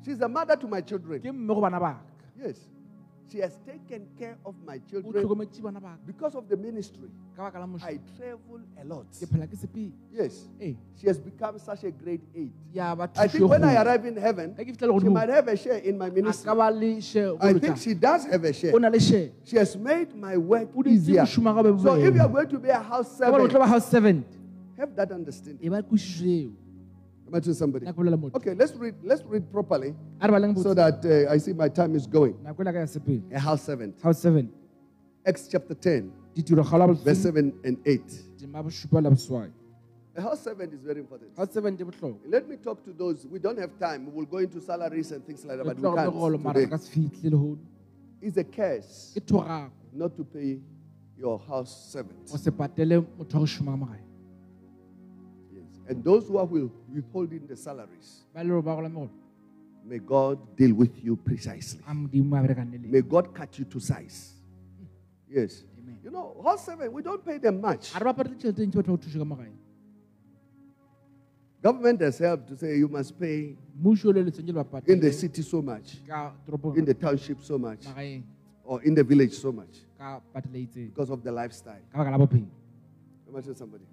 She's a mother to my children. ke mme go bana baka Yes. She has taken care of my children tlhokometse bana baka because of the ministry. I travel a lot. ke phela ke sepele Yes. She has become such a great aid. I think when I arrive in heaven, ka ke fitlhela she might have a share in my ministry. ka ba le share go I think she does have a share. o na le share She has made my work easier. So if you are going to be a house ka gore o tlo servant, ba house servant have that understanding. E ba kwešišo eo Am I to somebody? nako bolela motho Okay, let's read. Let's read properly a re baleng so that uh, I see my time is going. nako e la ka ya sepele A house servant. house seven Acts chapter 10, verse 7 and 8. tema bošupa la boswai A house servant is very important. house seven Let me talk to those. We don't have time. We will go into salaries and things like that, but we can't. Today. se fitlhe le hono It's a curse not to pay your house servant. And those who are withholding the salaries, ba le gore ba gola megolo may God deal with you precisely. a modimo a berekane le May God cut you to size. Yes. Amen. You know, house servant, we don't pay them much. ga re ba patele tšhelete ntši batho ba go thuše ka magae Government has helped to say you must pay mmušo o le letseng ke le ba in the city so much, in the township so much, or in the village so much ka patele itseng because of the lifestyle. ka baka la bophelo Imagine somebody.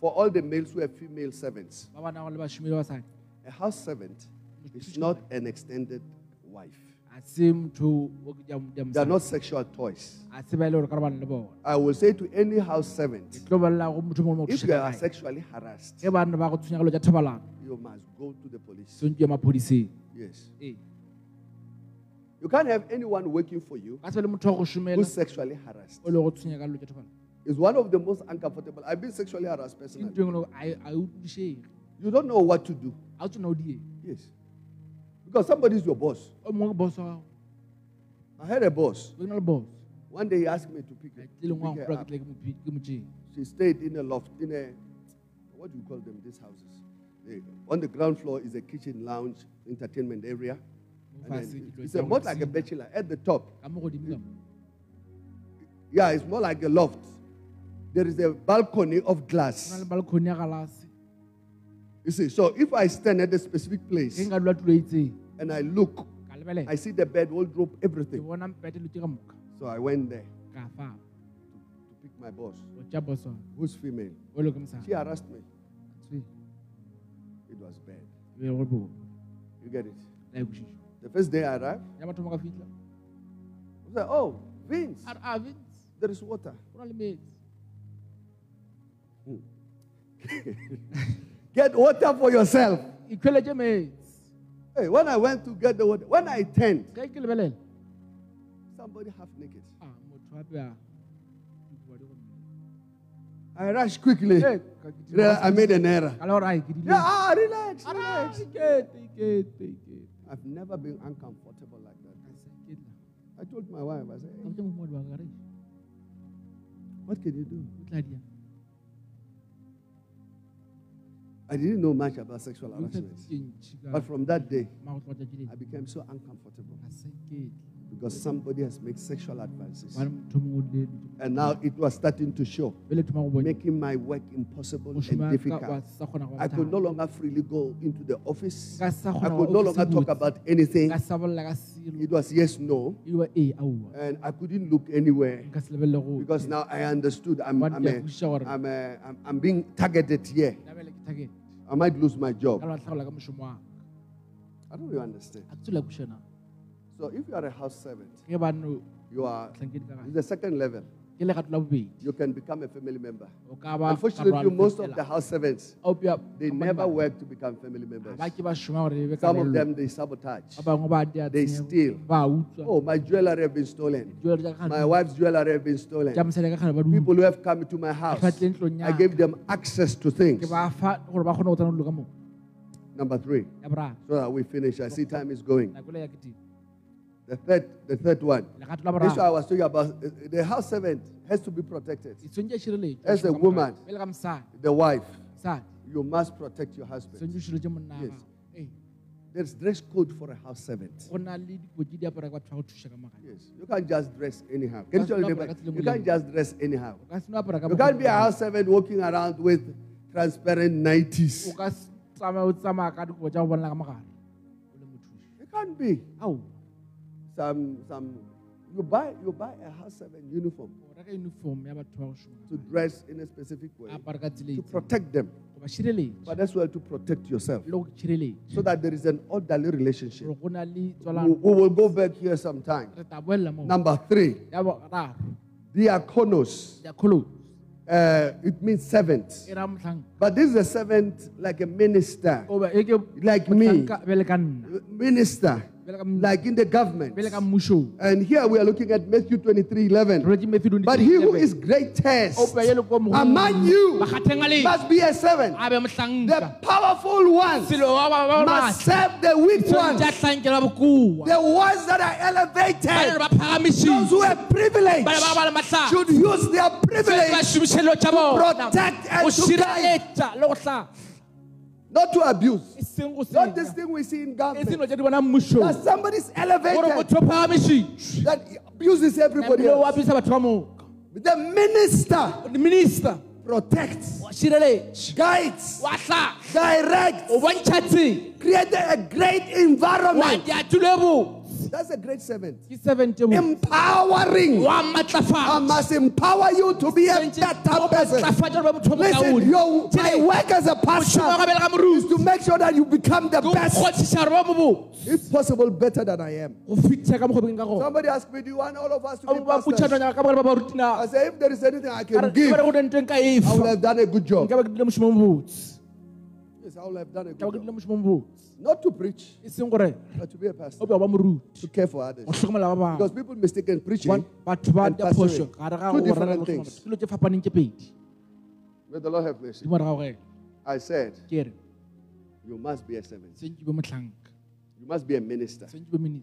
Nna ke bolela motho For all the males who have female servants, ba bana go le bašomi ba basadi a house servant is not an extended wife. a se motho o ke jang- jang They are not sexual toys. a se ba le gore ka re bana le bona I will say to any house servant, tlo bolela go motho mongwe mo if you are sexually harassed, ge bana ba go tshwenyagelo tša thobalano you must go to the police. tshwanetse ya maphodiseng Yes. You can't have anyone working for you ka se be le motho wa who's sexually harassed. O le go tshwenya ka dilo tša thobalano It's one of the most uncomfortable. I've been sexually harassed personally. ntho engwe a You don't know what to do. a o tsona o die Yes. Because somebody is your boss. o mongwe ke boss wa gago I had a boss. o ke na boss One day he asked me to pick, her- tlile pick her up. ke tle ke mo pi- ke mo tšee She stayed in a loft, in a, what do you call them, these houses? Eh, on the ground floor is a kitchen, lounge, entertainment area. Then it's a, more like a bachelor. At the top, ka mo godimo yeah, it's more like a loft. There is a balcony of glass. le balcony ya galase. You see, so if I stand at a specific place nka dula tulo itseng. and I look, I see the bed, wardrobe, everything. bona mpete lo tse ka moka. So I went there to pick my boss, o tša boss wa who's female. o le ke mosadi. She harassed me. It was bad. be go bo You get it? The first day I arrived, ya batho mo ka fitlha I was like, oh, Vince, a re a ah, Vince. There is water. Get water for yourself. Hey, when I went to get the water, when I turned, ge ke lebelela somebody half naked. a motho gape a dikoba di go I rushed quickly. Ka ke dira- Yeah, I made an error. ka le gore ai ke dile Yeah, ah, relax, Ah, relax. I've never been uncomfortable like that. Ka se ke. I told my wife, I said, ka "Hey, botsa mohumadi wa ka ka what can you do? I didn't know much about sexual harassment. tsitse ntši ka But uh, from that day, mara go tloga tšatši I became so uncomfortable ka se ketle because somebody has made sexual advances. bana motho o mongwe o le And now it was starting to show, bele thoma go bona making my work impossible and mošomo wa ka wa difficult. sa kgona go I could no longer freely go into the office. I could no longer talk about anything. ka sa bolela ka selo It was yes, no. wa ee aowa And I couldn't look anywhere nka se lebelele go because now I understood I'm, I'm, a? I'm, a, I'm, I'm being targeted here. Labele ke target I might lose my job. la tlhagola ka mošomo wa I don't really understand. a ke tswela So if you are a house servant, you are tlhankedi ka it's gae the second level. Ke legato la bobedi You can become a family member. o ka ba Unfortunately, most of the house servants they never work to become family members. ba ke ba šoma gore be ka Some of them they sabotage. ba bangwe ba dia They steal. Oh, my jewelry have been stolen. Jewelry tša ka My wife's jewelry have been stolen. tša mosadi ka gare ba di People who have come to my house, Ba tlile ntlong I gave them access to things. ba fa gore ba kgone go tsena dilo ka moo Number three, so that we finish. I see time is going. The third, the third one. This is what I was talking about. Uh, The house servant has to be protected. As a woman. pele ka mosadi The wife, you must protect your husband. tshwantse o širetse monna wa Yes. There's dress code for a house servant. go na le dikoti di apara ka batho ba go thuša ka magane Yes, you can't just dress anyhow. Can you tell your? You can't just dress anyhow. o ka se no apara ka You can't be a house servant walking around with transparent o nighties. ka se tsamaya o tsamaya ka dikobo tša go bonela ka mogare o le mothuši You can't be ao some some. You buy you buy a house servant uniform uniform ya batho ba go šoma to dress in a specific way apara ka tsela to protect them, but as well to protect yourself, so that there is an orderly relationship. gore go na le We, we will go back here sometime. re ta boelela moo. Number three, diakonos. Uh, it means motlhang but this is a servant like a minister, o ba ke like me, motlhanka- bele ka nna. Minister, like in the government. bele ka mmušong And here we are looking at Matthew 23 11. re Matthew 23, But he who 11. is greatest o pe ye le ko mogolong. among you Bakgatheng a le- must be a servant. The powerful ones selo wa ba ba must serve the weak ones, a hlankela bokoa the ones that are elevated, those who have privilege ba ne ba ba le matlha should use their privilege bona. protect and to guide, not to abuse. Not this thing we see in government. dilo tše di bona mmušong That somebody's elevated motho o phagamišitše that abuses everybody else. ba moka The minister minister. protects, guides, directs, o bontšha tsela create a great environment. That's a great servant. ke seventy bo Empowering. I must empower you to be a better person. matlafatsa gore ba motho o Listen, your, my work as a pastor ka bele ka is to make sure that you become the best, kgotšiša gore ba if possible, better than I am. go fitlha ka mokgobeng ka gona Somebody asked me, Do you want all of us to be pastors? putšhananya ka bogare ba baruti na I say, If there is anything I can give, ke bare go denteng ka I would have done a good job. Nka ba ke dile mošomo mo botse Yes, I would have done a good job. dile mošomo mo botse Not to preach, seng gore but to be a o pastor, be wa ba moruti to care for others. go tlhokomela ba Because bangwe people mistaken preaching. Eh, One- batho ba and diaphoso pastoring. Two different rera le go things. tlhokomela. dilo tse fapaneng May the Lord have mercy. di mo rega gore I said, ke re You must be a servant. seng ke be motlhanka You must be a minister. seng ke be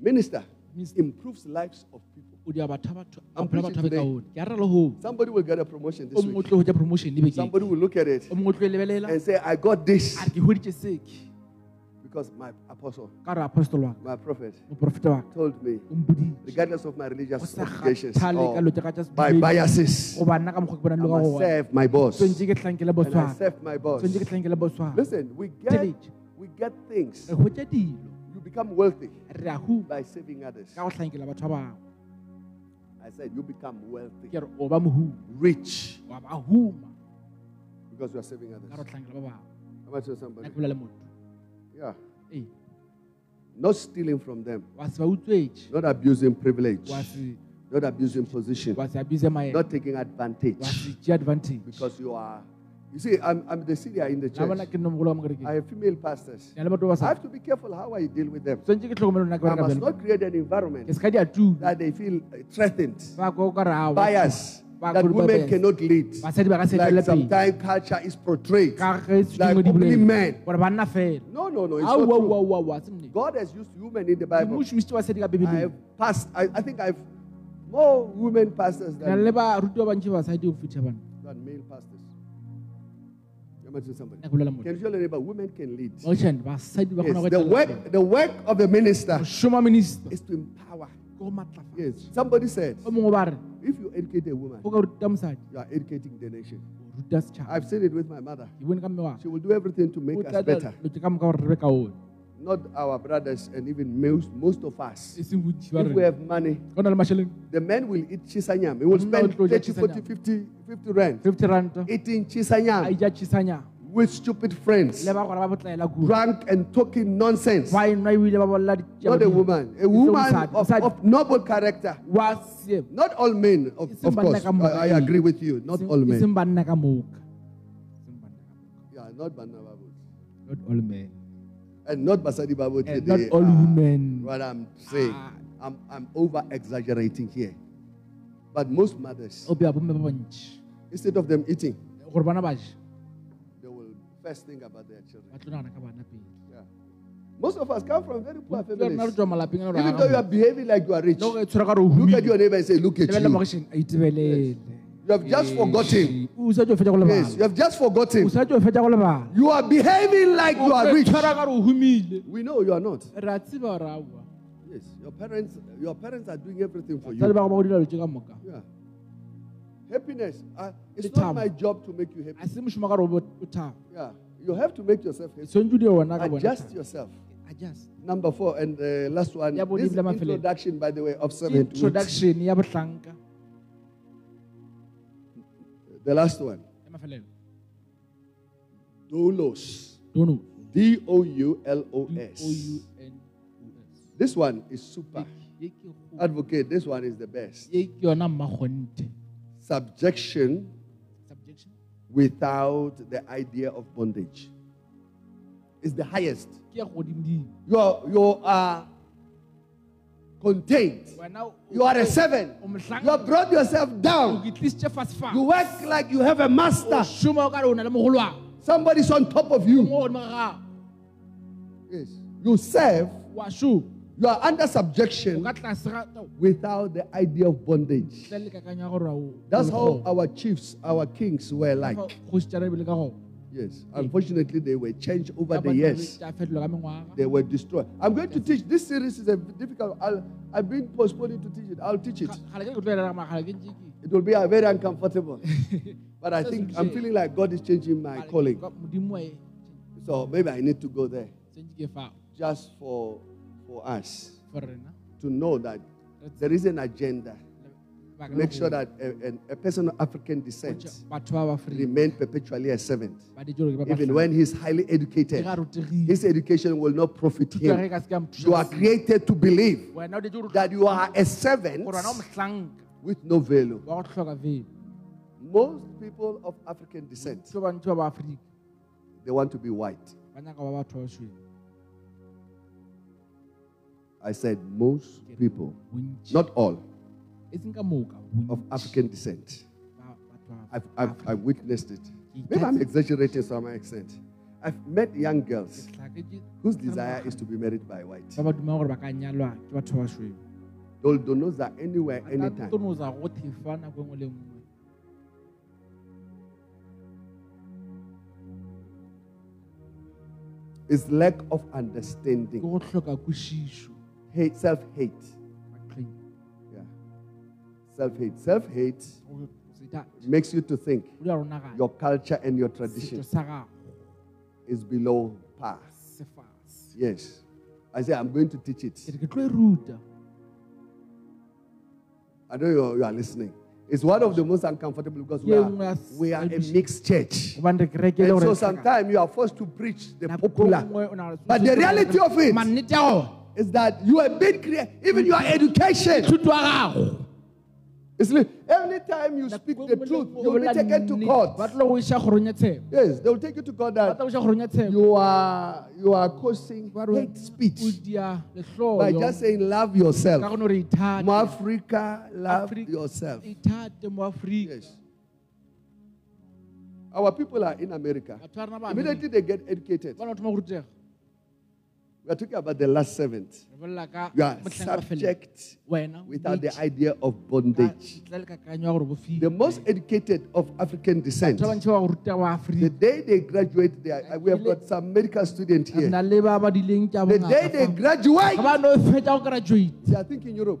minister Minister. improves lives of people. o dia batho ba batho I'm maphelo a batho ba preaching bekaone ke a rera le ho Somebody will get a promotion this week. tlo go ja promotion le bekeng Somebody will look at it o mongwe o tlo lebelela and say, I got this a re ke hoditše because my apostle, ka re apostol wa ka my prophet, moprofeta wa ka told me, regardless of my religious obligations or lo tša ka tša by sedumedi, biases, goba nna ka mokgwa ke bonang I must serve my boss. tshwantse ke tlhankele boss And I serve my boss. tshwantse ke tlhankele boss wa ka Listen, we get we get things. Re hwetša dilo You become wealthy by saving others. ka go tlhankela batho ba bangwe. I said you become wealthy, ke re o rich. Wa ba huma. Because you are saving others. tlhankela ba bangwe. Am I telling nna somebody? ke bolela le motho. Yeah. Not stealing from them, wa se ba utswetše not abusing privilege, not abusing position, wa se abuse maemo. Not taking advantage. Wa se tšea advantage. Because you are. You see, I'm, I'm the senior in the church. ke nne mogolo wa mokerekeng I have female pastors. na le batho ba I have to be careful how I deal with them. tshwantse ke tlhokomelo nna ke I must not create an environment se ka di that they feel threatened, ba ko ka re a bias, that women cannot lead. basadi ba ka se Like sometimes culture is portrayed. Like only men. gore banna fela No, no, no. It's not true. God has used women in the Bible. Modimo o šomisitse basadi ka I have passed. I, I think I've more women pastors than, le baruti ba bantši basadi go fitlha bana than male pastors. Am I to somebody? ya bolela motho Can you tell your neighbor women can lead? Motion, basadi ba kgona Yes, the work, the work of the minister Go šoma minister is to empower. ke go maatlafatsa. Yes. Somebody said, o mongwe ba re if you educate a woman, o ka ruta mosadi you are educating the nation. o ruta setšhaba I've seen it with my mother. ke bone ka mme wa She will do everything to make us better. dilo ka moka gore re be kaone Not our brothers and even most, most of us. seng bontši ba If we have money, go na le mašheleng the men will eat chisanyam. He will spend no, no, 30, 40, 50, 50 rand fifty ranta eating chisanya. ija tšhisanya with stupid friends, le ba gore ba botlaela kudu drunk and talking nonsense. ba enwa ebile ba bolela di- Not a woman. A woman of, of noble character. wa seemo Not all men, of, of course. I, I agree with you. Not all men. eseng banna ka moka Eseng banna ka moka. Yeah, not Banna Babu. not all men And not Basadi Babu and today. not all Ah, women What I'm saying. Ah. I'm, I'm over exaggerating here. But most mothers, o bea bomme ba bantši instead of them eating, gore bana ba je they will first think about their children. ba tlo nagana ka bana pele Yeah. Most of us come from very poor Ke rona re families. tswa malapeng a Even though you are behaving like you are rich, look tshwara ka re o humile at your neighbor and say, Look at you. itebelele You have just forgotten. o sa tšo fetša go Yes, you have just forgotten. sa tšo fetša go lebala You are behaving like you are rich. tshwara ka re o humile We know you are not. re a tseba gore aowa Yes, your parents, your parents are doing everything for you. ba go ba go dira dilo tše ka moka Yeah. Happiness. Uh, it's not my job to make you happy. a se mošomo ka re o bo- o thaba Yeah. You have to make yourself happy. tshwanetse o dire ona ka bona Adjust yourself. adjust Number four, and the last one. This introduction, by the way, of seven. introduction The last one. Doulos. D O U L O S. This one is super. Ye ke go- Advocate, this one is the best. Subjection subjection without the idea of bondage. It's the highest. ke ya godimodimo You are, you are contained. You are a servant. You have brought yourself down. ke tlisitše fase fa You work like you have a master. šoma o ka re o na le mogolwana Somebody's on top of you. mo godimo ga gago Yes. You serve. You are under subjection ka tlase ga tao without the idea of bondage. tle le kakanya gore o- That's how our chiefs, our kings were like. kgošitšana ebile ka gona Yes. Unfortunately, they were changed over the years. tša fetola ka mengwaga They were destroyed. I'm going to teach. This series is a difficult. I'll, I've been postponing to teach it. I'll teach it. gale ke ke tlo elela magale ke ntse ke It will be a very uncomfortable. But I think I'm feeling like God is changing my calling. So maybe I need to go there tsentse ke fao just for for us to know that there is an agenda. La Make sure that a, a person of African descent batho ba ba free remain perpetually a servant. ba di jolo ke ba Even when he's highly educated, his education will not profit thuto ya ge him. ka se ka mothusa You are created to believe wena o di jolo that you are a servant gore wena o mohlanka with no value. wa go tlhoka vele Most people of African descent, tso bantši ba ba afrika they want to be white. I said most people, not all, of African descent. I've, I've, I've witnessed it. Maybe I'm exaggerating some extent. I've met young girls whose desire is to be married by white. sweu They'll donoza anywhere, anytime. It's lack of understanding. Go tlhoka kwešišo Hate, self-hate. maqheng Yeah. Self-hate. Self-hate oh, go se tate makes you to think o dia ronagana your culture and your tradition is below par. Yes. I say I'm going to teach it. ke re ke tlo I know you are, you are listening. It's one of the most uncomfortable because we are, we are a mixed church. gobane re kerekele And so sometimes you are forced to preach the popular. nngwe o nagana- But the reality of it- mannete ya gona Is that you have been created, even your education thuto ya gago It's every time you speak the truth, you will be taken to court. ba tlo go iša kgorong ya tsheko Yes, they will take you to court that tla go iša kgorong ya tsheko you are you are causing hate speech by just saying love yourself. gone gore ithate Mo Africa, love yourself. ithate mo aforika Yes. Our people are in America. batho ba rena ba Immediately they get educated. We are talking about the last seventh. You are motlheng wa bofelo. subject without the idea of bondage. ntle le kakanyo ya gore bo The most educated of African descent. batho ba bantšhi ba go rutega wa The day they graduate, they are, we have got some medical students here. na le ba ba dileng tša The day they graduate, ga ba no fetša go graduate they are thinking Europe.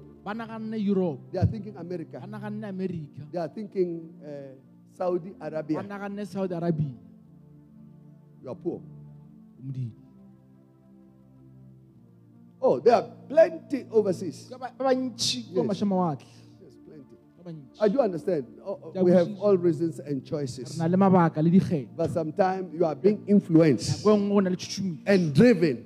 europe They are thinking America. ba naganne america They are thinking uh, Saudi Arabia. saudi arabia You are poor. Oh, there are plenty overseas. Yes. Yes, plenty. I do ah, understand. Oh, oh, we have all reasons and choices. na le mabaka le dikgetho But sometimes you are being influenced nako nngwe o na le tšhušumo and driven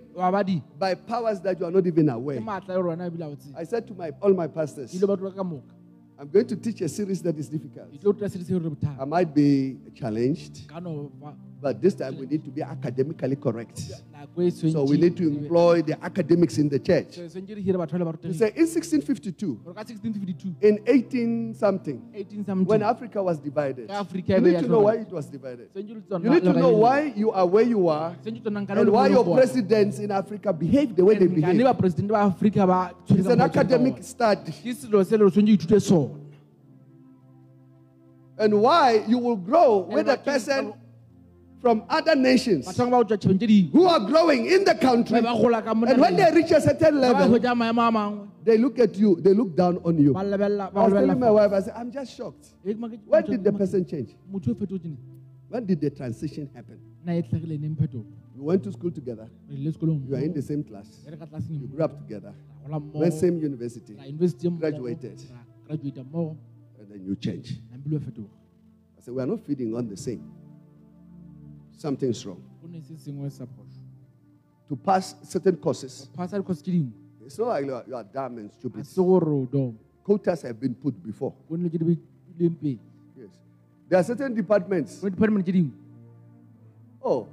by powers that you are not even aware. maatla rona ebile a botse I said to my all my pastors, ile ba tlola ka moka I'm going to teach a series that is difficult. ke tlo ruta sele I might be challenged, ka no ba but this time we need to be academically correct. So we need to employ the academics in the church. swentse re hire batho ba le ba You say in 1652, gore ka 1652 in 18 something, 18 something when Africa was divided, you need to know why it was divided. Swentse le tsona- You need to know why you are where you are swentse tsona nka le and why your presidents in Africa behave the way they behave. ba presidente ba afrika ba tshwere It's an mokgwa o tshwereng ka academic study. ke selo se le re swentse o ithute sona And why you will grow with a person from other nations batho ba go tswa tšhabeng tse dingwe who are growing in the country. ba gola ka mo And when they reach a certain level, hwetša maemo a mangwe they look at you, they look down on you. I was telling my wife, I said, I'm just shocked. When did the person change? motho o fetotse ne When did the transition happen? nna e tlhagile neng phetogo You went to school together. You are in the same class. re ka tlaseng You grew up together. Went same university. ra university mmogo, Graduated. And then you change. nampile wa fetoga I said, we are not feeding on the same. Something's wrong. go ne se sengwe sa phoso To pass certain courses, phasa dikhose tse dingwe it's not like you are, you are dumb and stupid. se gore o dom Quotas have been put before. go ne le tse di beileng pele Yes. There are certain departments. department Oh,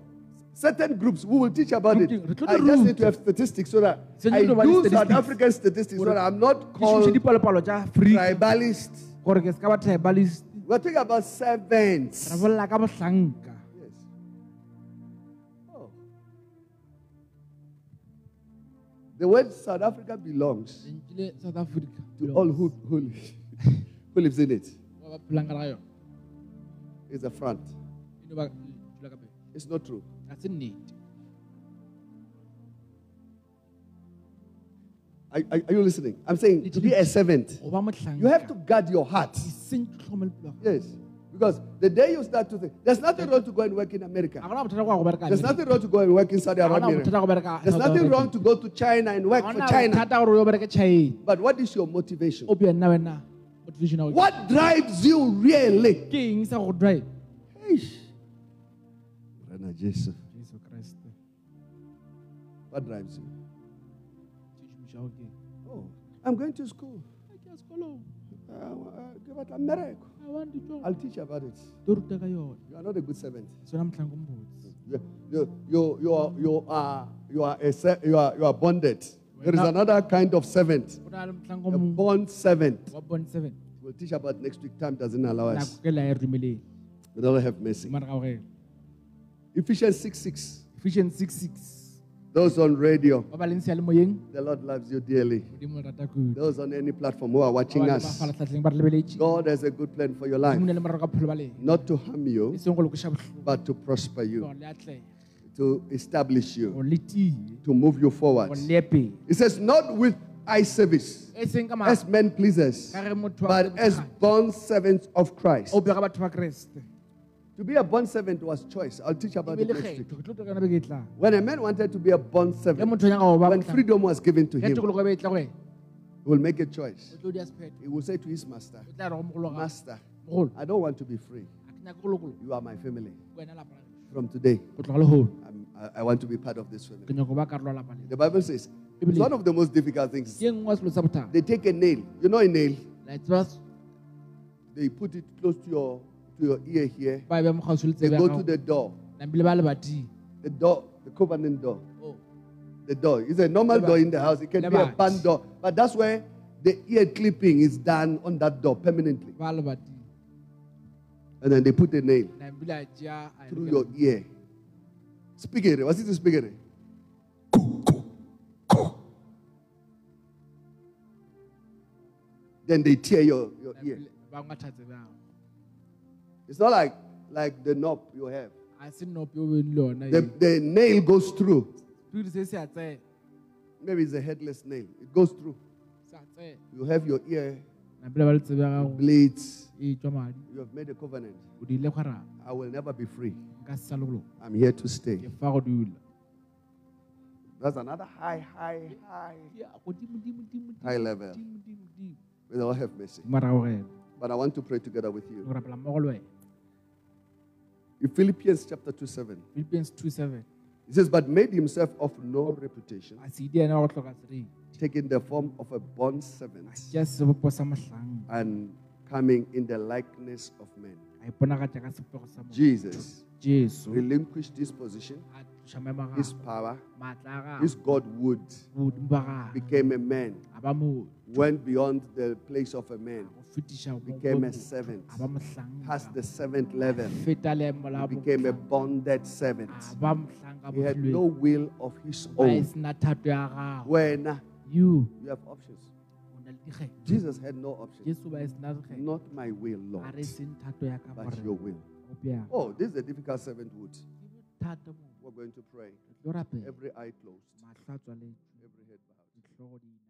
certain groups we will teach about it. I just need to have statistics so that I do South. African statistics so that I'm not called dipalopalo tša afrika tribalist. gore ke se ka ba tribalist We're talking about servants. The word South Africa belongs south africa to all who, who, live- who lives in it. ba ba phelang ka ga yona It's a front. eno ba dula ka pele It's not true. ga se nnete Are, are, are you listening? I'm saying to be a servant, go ba motlhanka you have to guard your heart. seng tlhokomele pelo ya gago. Yes. Because the day you start to think, there's nothing wrong to go and work in America. ga gona bothata go ya go bereka There's nothing wrong to go and work in Saudi Arabia. bothata go bereka There's nothing wrong to go to China and work for China. bothata gore o bereke china But what is your motivation? o bua nna wena motivation ya go What drives you really? ke eng drive Eish. Rena Jesu. jesu kreste What drives you? tšhomiša go ke Oh, I'm going to school. ke ya sekolong Uh, uh, give it a miracle. I want to job. I'll teach you about it. to ruta ka yona You are not a good servant. You, you, you, you, are, you, are, you, are, a, you, are, you are bonded. There is another kind of servant, go na le motlhanko a bond servant. wa bone seven We'll teach about next week. Time doesn't allow us. ke la May the Lord have mercy. mane ga gore Ephesians 6 6. Ephesians 6 6 Those on radio, ba ba leng sealemoyeng the Lord loves you dearly. modimo o rata kudu Those on any platform who are watching us, mafalatlhatlheng ba re lebeletse. God has a good plan for your life. modimo ne le morero ka bophelo ba lena. Not to harm you, seng go lokoša botlhoko. but to prosper you, gore le atlege to establish you, gore le tie to move you forward. gore le ye pele It says, not with eye service, as men pleasers, ka ge motho but as bond servants of Christ. To be a bond servant was choice. I'll teach about it ebile next week. kgetho ke tlo tokana be ke tlang When a man wanted to be a bond servant, motho nyaka go ba when freedom was given to him, tokologo be tla go wena he will make a choice. o tlo dia sephetho He will say to his master, o tla re go mogolo ga Master, I don't want to be free. a ke nyake go lokolo You are my family. wena lapa la gago. From today, go tloga le golo I'm, I, I want to be part of this family. nyako ba karolo ya lapa le The Bible says it's one of the most difficult things. ke nngwe ya selo sa bothata They take a nail. You know a nail? la tseba They put it close to your to your ear here. ba beya mo kgauswi le They go to the door. Nambile ba lebating. The door, the covenant door. Oh. The door. It's a normal door in the house. It can be a Leba- barn door. But that's where the ear clipping is done on that door permanently. And then they put a nail Nambile a tšea a through your ear. Speak it. What's it speak it? Then they tear your, your ear. It's not like like the knob you have. a se nope o beng le yona The, the nail goes through. Sepiri se se a tsena. Maybe it's a headless nail. It goes through. Se a tsena. You have your ear Nambile ba le tsebe ya gago. bleeds. Tswa madi. You have made a covenant. O di ile kgwarana. I will never be free. Nka se sa le go loka. I'm here to stay. Ke fa go dula. That's another high, high, high, high level. May the Lord have mercy. Mara o rena. But I want to pray together with you. In Philippians chapter 2 7, Philippians 2 7. He says, But made himself of no reputation, A se di ena wa go hloka seriti. taking the form of a bond servant, Tšea sebopo sa mohlang. and coming in the likeness of men. A iponagatša ka sepego sa motho. Jesus Jesu. relinquished his position, A tloša maemo a his power, his gagwe. godhood, Bodimo ba gagwe. became a man, A ba motho. went beyond the place of a man, Go fetiša mo- became a servant, past the seventh level, Feta leemo la he became a bonded servant. A ba mohlang ka He had no will of his own. sena thato ya gago. When You. you have options, o na le dikgetho. Jesus had no options. Jesu ba sena dikgetho. Not my will, Lord, re seng thato ya ka but your will. Oh, this is a difficult servant servanthood. Ke bothata. We're going to pray. Re tlo rapela. Every eye closed, Mahlo a tswaletswe. every head bowed.